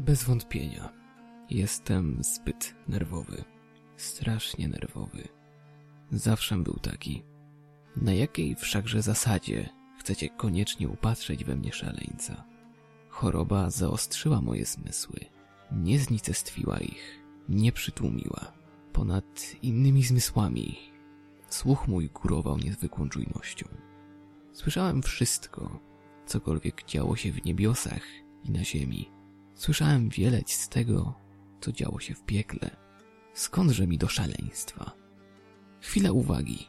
Bez wątpienia. Jestem zbyt nerwowy. Strasznie nerwowy. Zawsze był taki. Na jakiej wszakże zasadzie chcecie koniecznie upatrzeć we mnie szaleńca? Choroba zaostrzyła moje zmysły. Nie znicestwiła ich, nie przytłumiła. Ponad innymi zmysłami słuch mój górował niezwykłą czujnością. Słyszałem wszystko, cokolwiek działo się w niebiosach i na ziemi. Słyszałem wieleć z tego, co działo się w piekle. Skądże mi do szaleństwa? Chwila uwagi.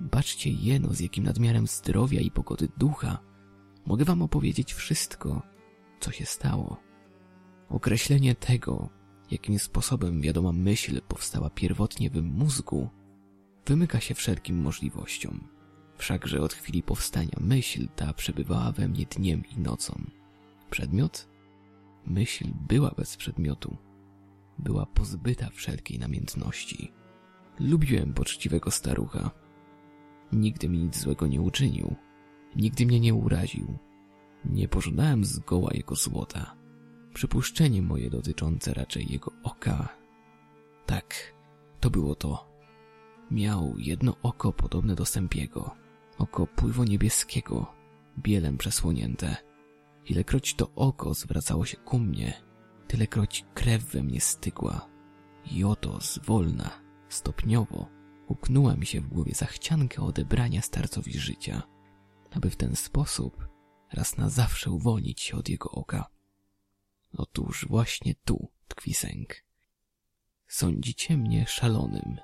Baczcie jeno, z jakim nadmiarem zdrowia i pogody ducha mogę wam opowiedzieć wszystko, co się stało. Określenie tego, jakim sposobem wiadoma myśl powstała pierwotnie w mózgu, wymyka się wszelkim możliwościom. Wszakże od chwili powstania myśl ta przebywała we mnie dniem i nocą. Przedmiot? Myśl była bez przedmiotu. Była pozbyta wszelkiej namiętności. Lubiłem poczciwego starucha. Nigdy mi nic złego nie uczynił. Nigdy mnie nie uraził. Nie pożądałem zgoła jego złota. Przypuszczenie moje dotyczące raczej jego oka. Tak, to było to. Miał jedno oko podobne do sępiego. Oko pływo-niebieskiego, bielem przesłonięte. Ilekroć to oko zwracało się ku mnie, tylekroć krew we mnie stygła. I oto zwolna, stopniowo, uknęła mi się w głowie zachcianka odebrania starcowi życia, aby w ten sposób raz na zawsze uwolnić się od jego oka. Otóż właśnie tu tkwi sęk. Sądzicie mnie szalonym.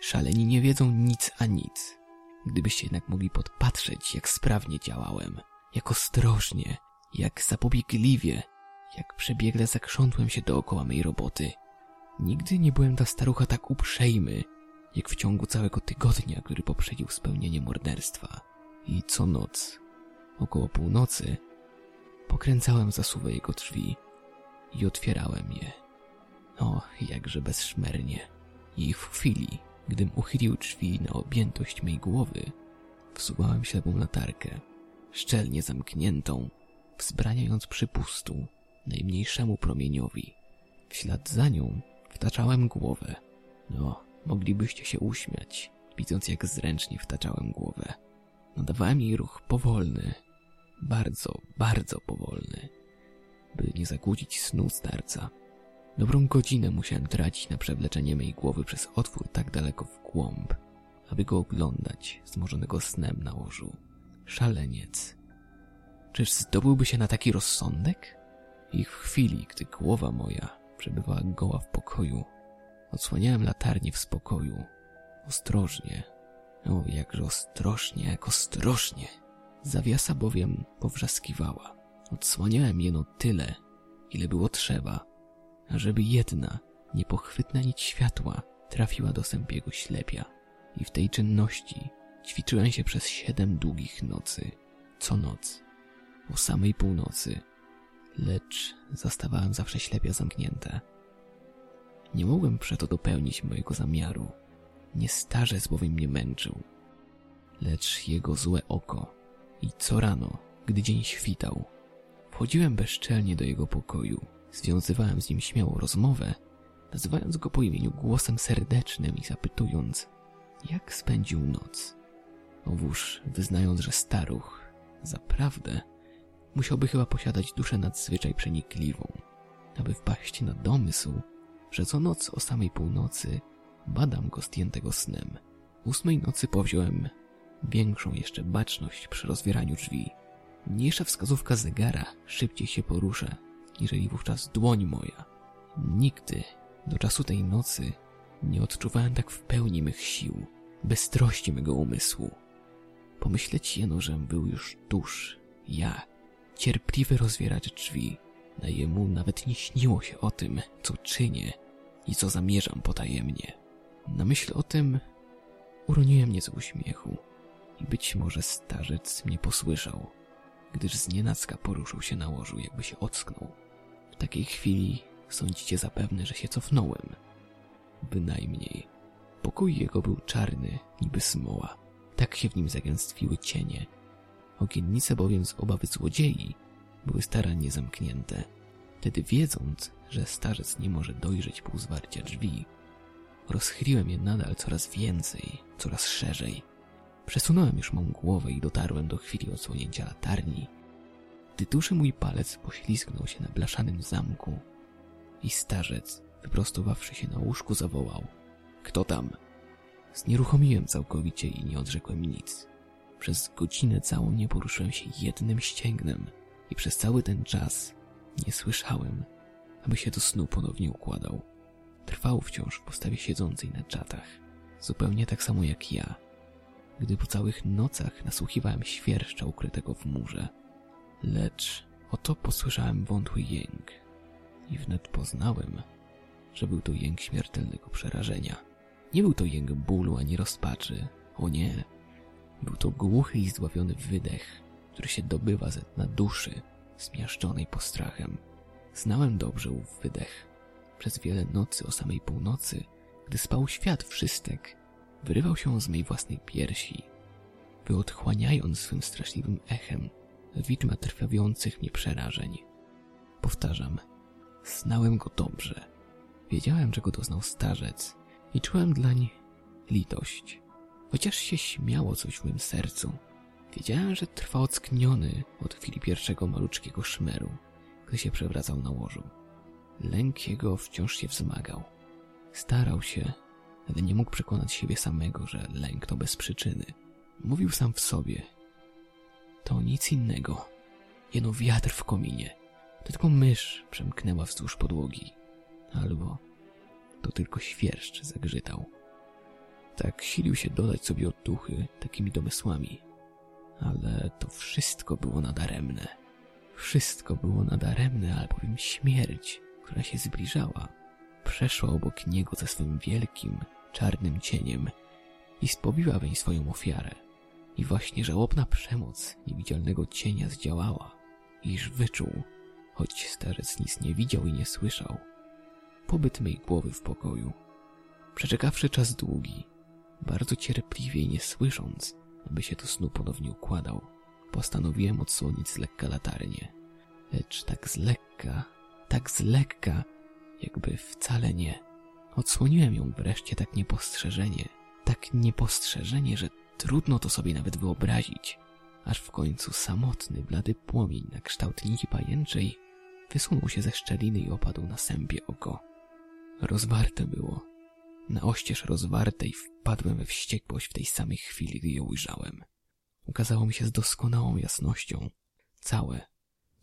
Szaleni nie wiedzą nic a nic. Gdybyście jednak mogli podpatrzeć, jak sprawnie działałem, jak ostrożnie, jak zapobiegliwie, jak przebiegle zakrzątłem się dookoła mej roboty. Nigdy nie byłem dla starucha tak uprzejmy, jak w ciągu całego tygodnia, który poprzedził spełnienie morderstwa. I co noc, około północy, pokręcałem zasuwę jego drzwi i otwierałem je. O, jakże bezszmernie. I w chwili, gdym uchylił drzwi na objętość mej głowy, wsuwałem ślepą latarkę, szczelnie zamkniętą, wzbraniając przypustu najmniejszemu promieniowi. W ślad za nią wtaczałem głowę. No, moglibyście się uśmiać, widząc jak zręcznie wtaczałem głowę. Nadawałem jej ruch powolny, bardzo, bardzo powolny, by nie zakłócić snu starca. Dobrą godzinę musiałem tracić na przewleczenie mej głowy przez otwór tak daleko w głąb, aby go oglądać zmożonego snem na łożu. Szaleniec. Czyż zdobyłby się na taki rozsądek? I w chwili, gdy głowa moja przebywała goła w pokoju, odsłaniałem latarnię w spokoju. Ostrożnie. O, jakże ostrożnie, jak ostrożnie. Zawiasa bowiem powrzaskiwała. Odsłaniałem jeno tyle, ile było trzeba, ażeby jedna niepochwytna nić światła trafiła do sępiego ślepia. I w tej czynności ćwiczyłem się przez siedem długich nocy, co noc, o samej północy, lecz zastawałem zawsze ślepia zamknięte. Nie mogłem przeto dopełnić mojego zamiaru. Nie starzec bowiem mnie męczył, lecz jego złe oko. I co rano, gdy dzień świtał, wchodziłem bezczelnie do jego pokoju, związywałem z nim śmiało rozmowę, nazywając go po imieniu głosem serdecznym i zapytując, jak spędził noc. Owóż, wyznając, że staruch, zaprawdę, musiałby chyba posiadać duszę nadzwyczaj przenikliwą, aby wpaść na domysł, że co noc o samej północy badam go zdjętego snem. Ósmej nocy powziąłem większą jeszcze baczność przy rozwieraniu drzwi. Mniejsza wskazówka zegara szybciej się porusza, niżeli wówczas dłoń moja. Nigdy do czasu tej nocy nie odczuwałem tak w pełni mych sił, beztrości mego umysłu. Pomyśleć jeno, żem był już tuż, ja, cierpliwy rozwieracz drzwi, na jemu nawet nie śniło się o tym, co czynię i co zamierzam potajemnie. Na myśl o tym uroniłem nieco uśmiechu i być może starzec mnie posłyszał, gdyż znienacka poruszył się na łożu, jakby się ocknął. W takiej chwili sądzicie zapewne, że się cofnąłem. Bynajmniej. Pokój jego był czarny, niby smoła. Tak się w nim zagęstwiły cienie. Okiennice bowiem z obawy złodziei były starannie zamknięte. Wtedy wiedząc, że starzec nie może dojrzeć pół zwarcia drzwi, rozchyliłem je nadal coraz więcej, coraz szerzej. Przesunąłem już mą głowę i dotarłem do chwili odsłonięcia latarni, gdy duży mój palec poślizgnął się na blaszanym zamku i starzec, wyprostowawszy się na łóżku, zawołał. Kto tam? Znieruchomiłem całkowicie i nie odrzekłem nic. Przez godzinę całą nie poruszyłem się jednym ścięgnem i przez cały ten czas nie słyszałem, aby się do snu ponownie układał. Trwał wciąż w postawie siedzącej na czatach, zupełnie tak samo jak ja, gdy po całych nocach nasłuchiwałem świerszcza ukrytego w murze. Lecz oto posłyszałem wątły jęk i wnet poznałem, że był to jęk śmiertelnego przerażenia. Nie był to jęk bólu ani rozpaczy, o nie. Był to głuchy i zdławiony wydech, który się dobywa ze dna duszy, zmiażdżonej postrachem. Znałem dobrze ów wydech. Przez wiele nocy o samej północy, gdy spał świat wszystek, wyrywał się z mej własnej piersi, wyotchłaniając swym straszliwym echem widma trwawiących mnie przerażeń. Powtarzam, znałem go dobrze. Wiedziałem, czego doznał starzec i czułem dlań litość. Chociaż się śmiało coś w moim sercu, wiedziałem, że trwa ockniony od chwili pierwszego maluczkiego szmeru, gdy się przewracał na łożu. Lęk jego wciąż się wzmagał. Starał się, ale nie mógł przekonać siebie samego, że lęk to bez przyczyny. Mówił sam w sobie. To nic innego. Jeno wiatr w kominie. To tylko mysz przemknęła wzdłuż podłogi. Albo to tylko świerszcz zagrzytał. Tak silił się dodać sobie otuchy takimi domysłami. Ale to wszystko było nadaremne. Wszystko było nadaremne, albowiem śmierć, która się zbliżała, przeszła obok niego ze swym wielkim, czarnym cieniem i spobiła weń swoją ofiarę. I właśnie żałobna przemoc niewidzialnego cienia zdziałała, iż wyczuł, choć starzec nic nie widział i nie słyszał, pobyt mej głowy w pokoju. Przeczekawszy czas długi, bardzo cierpliwie i nie słysząc, aby się do snu ponownie układał, postanowiłem odsłonić z lekka latarnię. Lecz tak z lekka, tak z lekka, jakby wcale nie. Odsłoniłem ją wreszcie tak niepostrzeżenie, tak niepostrzeżenie, że trudno to sobie nawet wyobrazić, aż w końcu samotny, blady płomień na kształt nici pajęczej wysunął się ze szczeliny i opadł na sępie oko. Rozwarte było. Na oścież rozwarte i wpadłem we wściekłość w tej samej chwili, gdy je ujrzałem. Ukazało mi się z doskonałą jasnością, całe,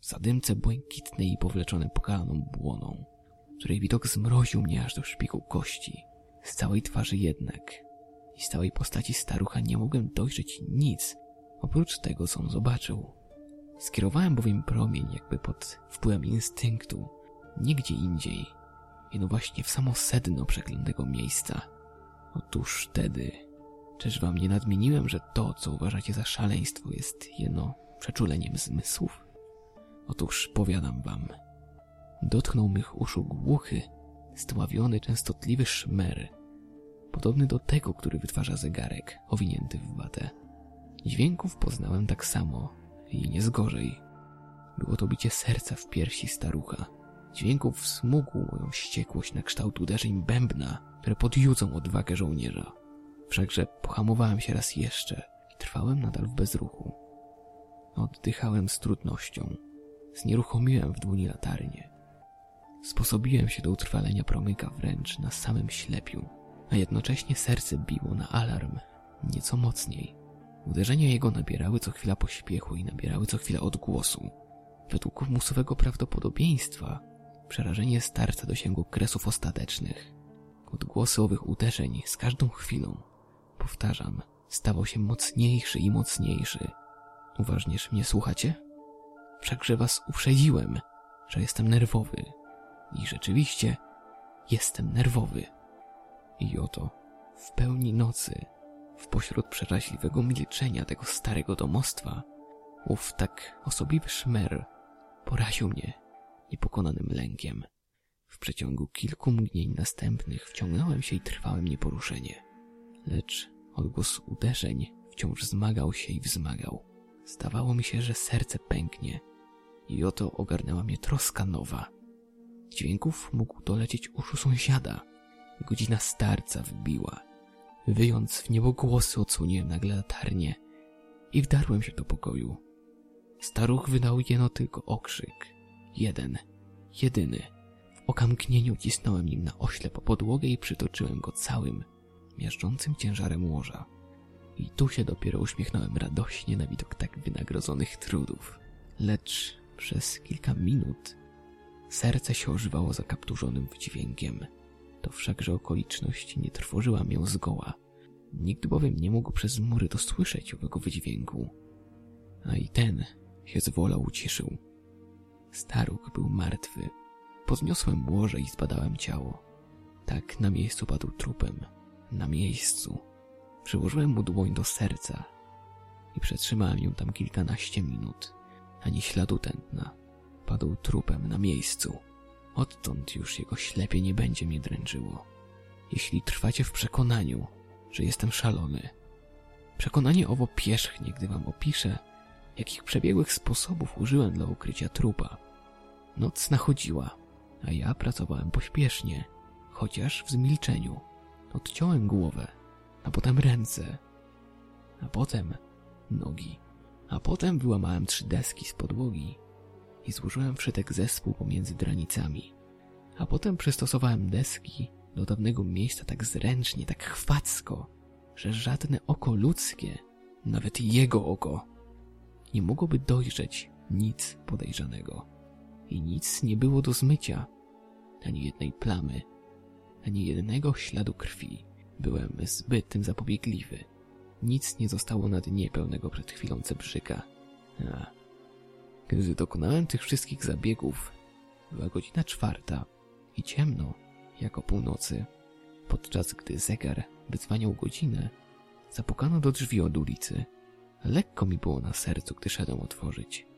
w zadymce błękitnej i powleczone pokalaną błoną, której widok zmroził mnie aż do szpiku kości. Z całej twarzy jednak i z całej postaci starucha nie mogłem dojrzeć nic, oprócz tego, co on zobaczył. Skierowałem bowiem promień jakby pod wpływem instynktu, nigdzie indziej, jeno właśnie w samo sedno przeklętego miejsca. Otóż wtedy, czyż wam nie nadmieniłem, że to, co uważacie za szaleństwo, jest jeno przeczuleniem zmysłów? Otóż powiadam wam, dotknął mych uszu głuchy, stławiony, częstotliwy szmer, podobny do tego, który wytwarza zegarek owinięty w watę. Dźwięków poznałem tak samo i nie zgorzej. Było to bicie serca w piersi starucha. Dźwięków wsmógł moją wściekłość na kształt uderzeń bębna, które podjudzą odwagę żołnierza. Wszakże pohamowałem się raz jeszcze i trwałem nadal w bezruchu. Oddychałem z trudnością. Znieruchomiłem w dłoni latarnię. Sposobiłem się do utrwalenia promyka wręcz na samym ślepiu, a jednocześnie serce biło na alarm nieco mocniej. Uderzenia jego nabierały co chwila pośpiechu i nabierały co chwila odgłosu. Według musowego prawdopodobieństwa przerażenie starca dosięgło kresów ostatecznych. Odgłosy owych uderzeń z każdą chwilą, powtarzam, stawał się mocniejszy i mocniejszy. Uważnież mnie słuchacie? Wszakże was uprzedziłem, że jestem nerwowy. I rzeczywiście jestem nerwowy. I oto, w pełni nocy, w pośród przeraźliwego milczenia tego starego domostwa, ów tak osobliwy szmer poraził mnie niepokonanym lękiem. W przeciągu kilku mgnień następnych wciągnąłem się i trwałem nieporuszenie. Lecz odgłos uderzeń wciąż zmagał się i wzmagał. Zdawało mi się, że serce pęknie. I oto ogarnęła mnie troska nowa. Dźwięków mógł dolecieć uszu sąsiada. Godzina starca wbiła. Wyjąc w niebogłosy odsłoniłem nagle latarnię i wdarłem się do pokoju. Staruch wydał jeno tylko okrzyk. Jeden, jedyny. W okamgnieniu cisnąłem nim na ośle po podłogę i przytoczyłem go całym, miażdżącym ciężarem łoża. I tu się dopiero uśmiechnąłem radośnie na widok tak wynagrodzonych trudów. Lecz przez kilka minut serce się ożywało zakapturzonym wdźwiękiem. To wszakże okoliczność nie trwożyła mię zgoła. Nikt bowiem nie mógł przez mury dosłyszeć owego wydźwięku. A i ten się zwola uciszył. Staruch był martwy. Podniosłem łoże i zbadałem ciało. Tak na miejscu padł trupem. Na miejscu. Przyłożyłem mu dłoń do serca i przetrzymałem ją tam kilkanaście minut. Ani śladu tętna. Padł trupem na miejscu. Odtąd już jego ślepie nie będzie mnie dręczyło. Jeśli trwacie w przekonaniu, że jestem szalony, przekonanie owo pierzchnie, gdy wam opiszę, jakich przebiegłych sposobów użyłem dla ukrycia trupa. Noc nachodziła, a ja pracowałem pośpiesznie, chociaż w zmilczeniu. Odciąłem głowę, a potem ręce, a potem nogi, a potem wyłamałem trzy deski z podłogi i złożyłem wszytek zespół pomiędzy dranicami, a potem przystosowałem deski do dawnego miejsca tak zręcznie, tak chwacko, że żadne oko ludzkie, nawet jego oko, nie mogłoby dojrzeć nic podejrzanego. I nic nie było do zmycia, ani jednej plamy, ani jednego śladu krwi. Byłem zbyt tym zapobiegliwy. Nic nie zostało na dnie pełnego przed chwilą cebrzyka. A. Gdy dokonałem tych wszystkich zabiegów, była godzina czwarta i ciemno, jak o północy. Podczas gdy zegar wyzwaniał godzinę, zapukano do drzwi od ulicy. Lekko mi było na sercu, gdy szedłem otworzyć.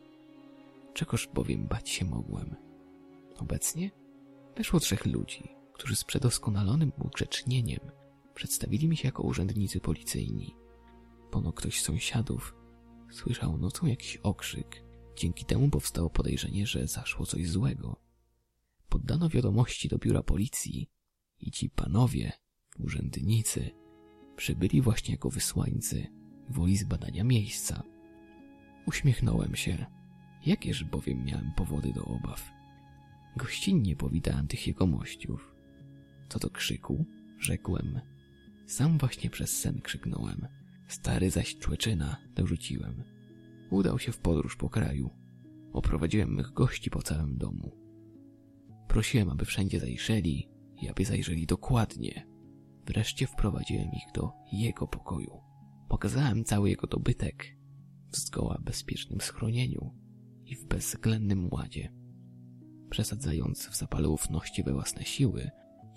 Czegoż bowiem bać się mogłem. Obecnie weszło trzech ludzi, którzy z przedoskonalonym ugrzecznieniem przedstawili mi się jako urzędnicy policyjni. Pono ktoś z sąsiadów słyszał nocą jakiś okrzyk. Dzięki temu powstało podejrzenie, że zaszło coś złego. Poddano wiadomości do biura policji i ci panowie, urzędnicy, przybyli właśnie jako wysłańcy woli zbadania miejsca. Uśmiechnąłem się. Jakież bowiem miałem powody do obaw. Gościnnie powitałem tych jegomościów. Co do krzyku, rzekłem. Sam właśnie przez sen krzyknąłem. Stary zaś człeczyna, dorzuciłem. Udał się w podróż po kraju. Oprowadziłem mych gości po całym domu. Prosiłem, aby wszędzie zajrzeli i aby zajrzeli dokładnie. Wreszcie wprowadziłem ich do jego pokoju. Pokazałem cały jego dobytek w zgoła bezpiecznym schronieniu i w bezwzględnym ładzie. Przesadzając w zapale ufności we własne siły,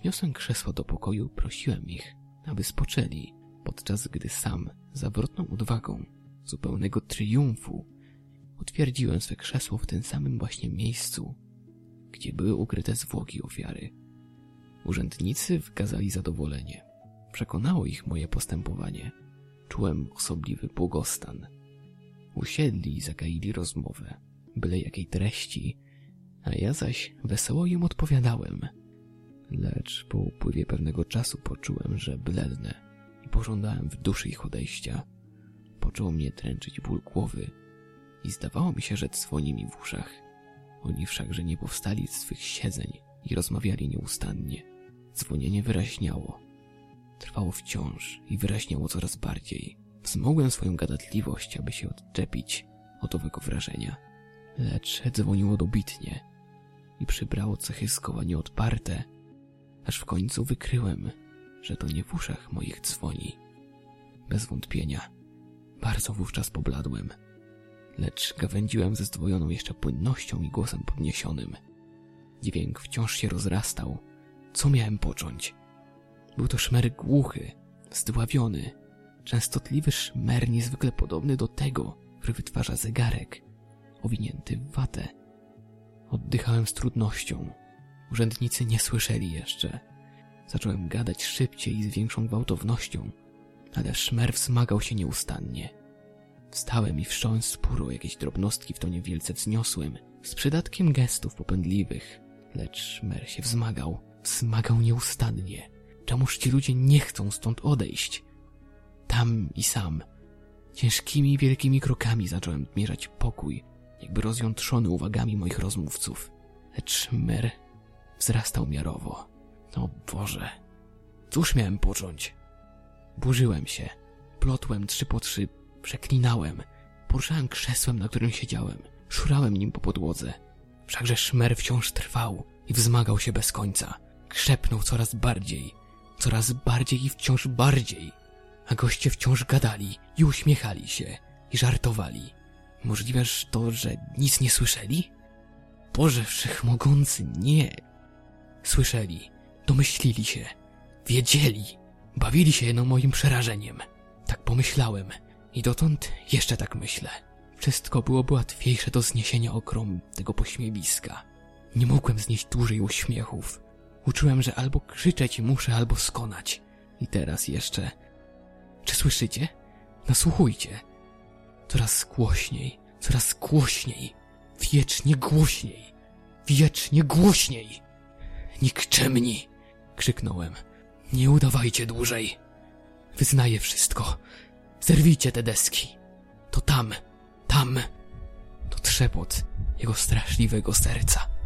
niosłem krzesło do pokoju, prosiłem ich, aby spoczęli, podczas gdy sam, zawrotną odwagą, zupełnego triumfu, utwierdziłem swe krzesło w tym samym właśnie miejscu, gdzie były ukryte zwłoki ofiary. Urzędnicy wykazali zadowolenie. Przekonało ich moje postępowanie. Czułem osobliwy błogostan. Usiedli i zagaili rozmowę, byle jakiej treści, a ja zaś wesoło im odpowiadałem. Lecz po upływie pewnego czasu poczułem, że blednę i pożądałem w duszy ich odejścia. Począł mnie dręczyć ból głowy i zdawało mi się, że dzwoni mi w uszach. Oni wszakże nie powstali z swych siedzeń i rozmawiali nieustannie. Dzwonienie wyraźniało. Trwało wciąż i wyraźniało coraz bardziej. Wzmogłem swoją gadatliwość, aby się odczepić od owego wrażenia. Lecz dzwoniło dobitnie i przybrało cechy skoła nieodparte, aż w końcu wykryłem, że to nie w uszach moich dzwoni. Bez wątpienia. Bardzo wówczas pobladłem, lecz gawędziłem ze zdwojoną jeszcze płynnością i głosem podniesionym. Dźwięk wciąż się rozrastał. Co miałem począć? Był to szmer głuchy, zdławiony, częstotliwy szmer niezwykle podobny do tego, który wytwarza zegarek, owinięty w watę. Oddychałem z trudnością. Urzędnicy nie słyszeli jeszcze. Zacząłem gadać szybciej i z większą gwałtownością, ale szmer wzmagał się nieustannie. Wstałem i wszcząłem spór jakieś drobnostki w tonie wielce wzniosłym, z przydatkiem gestów popędliwych, Lecz Mer się wzmagał, wzmagał nieustannie. Czemuż ci ludzie nie chcą stąd odejść? Tam i sam. Ciężkimi, wielkimi krokami zacząłem zmierzać pokój, jakby rozjątrzony uwagami moich rozmówców. Lecz Mer wzrastał miarowo. O Boże, cóż miałem począć? Burzyłem się, plotłem trzy po trzy, przeklinałem, poruszałem krzesłem, na którym siedziałem, szurałem nim po podłodze. Wszakże szmer wciąż trwał i wzmagał się bez końca. Krzepnął coraz bardziej, coraz bardziej i wciąż bardziej. A goście wciąż gadali i uśmiechali się i żartowali. Możliweż to, że nic nie słyszeli? Boże Wszechmogący, nie. Słyszeli, domyślili się, wiedzieli, bawili się jedno moim przerażeniem. Tak pomyślałem i dotąd jeszcze tak myślę. Wszystko byłoby łatwiejsze do zniesienia okrom tego pośmiewiska. Nie mogłem znieść dłużej uśmiechów. Uczułem, że albo krzyczeć muszę, albo skonać. I teraz jeszcze. Czy słyszycie? Nasłuchujcie. Coraz głośniej, coraz głośniej. Wiecznie głośniej. Wiecznie głośniej. Nikczemni! krzyknąłem. Nie udawajcie dłużej. Wyznaję wszystko. Zerwijcie te deski. To tam, tam. To trzepot jego straszliwego serca.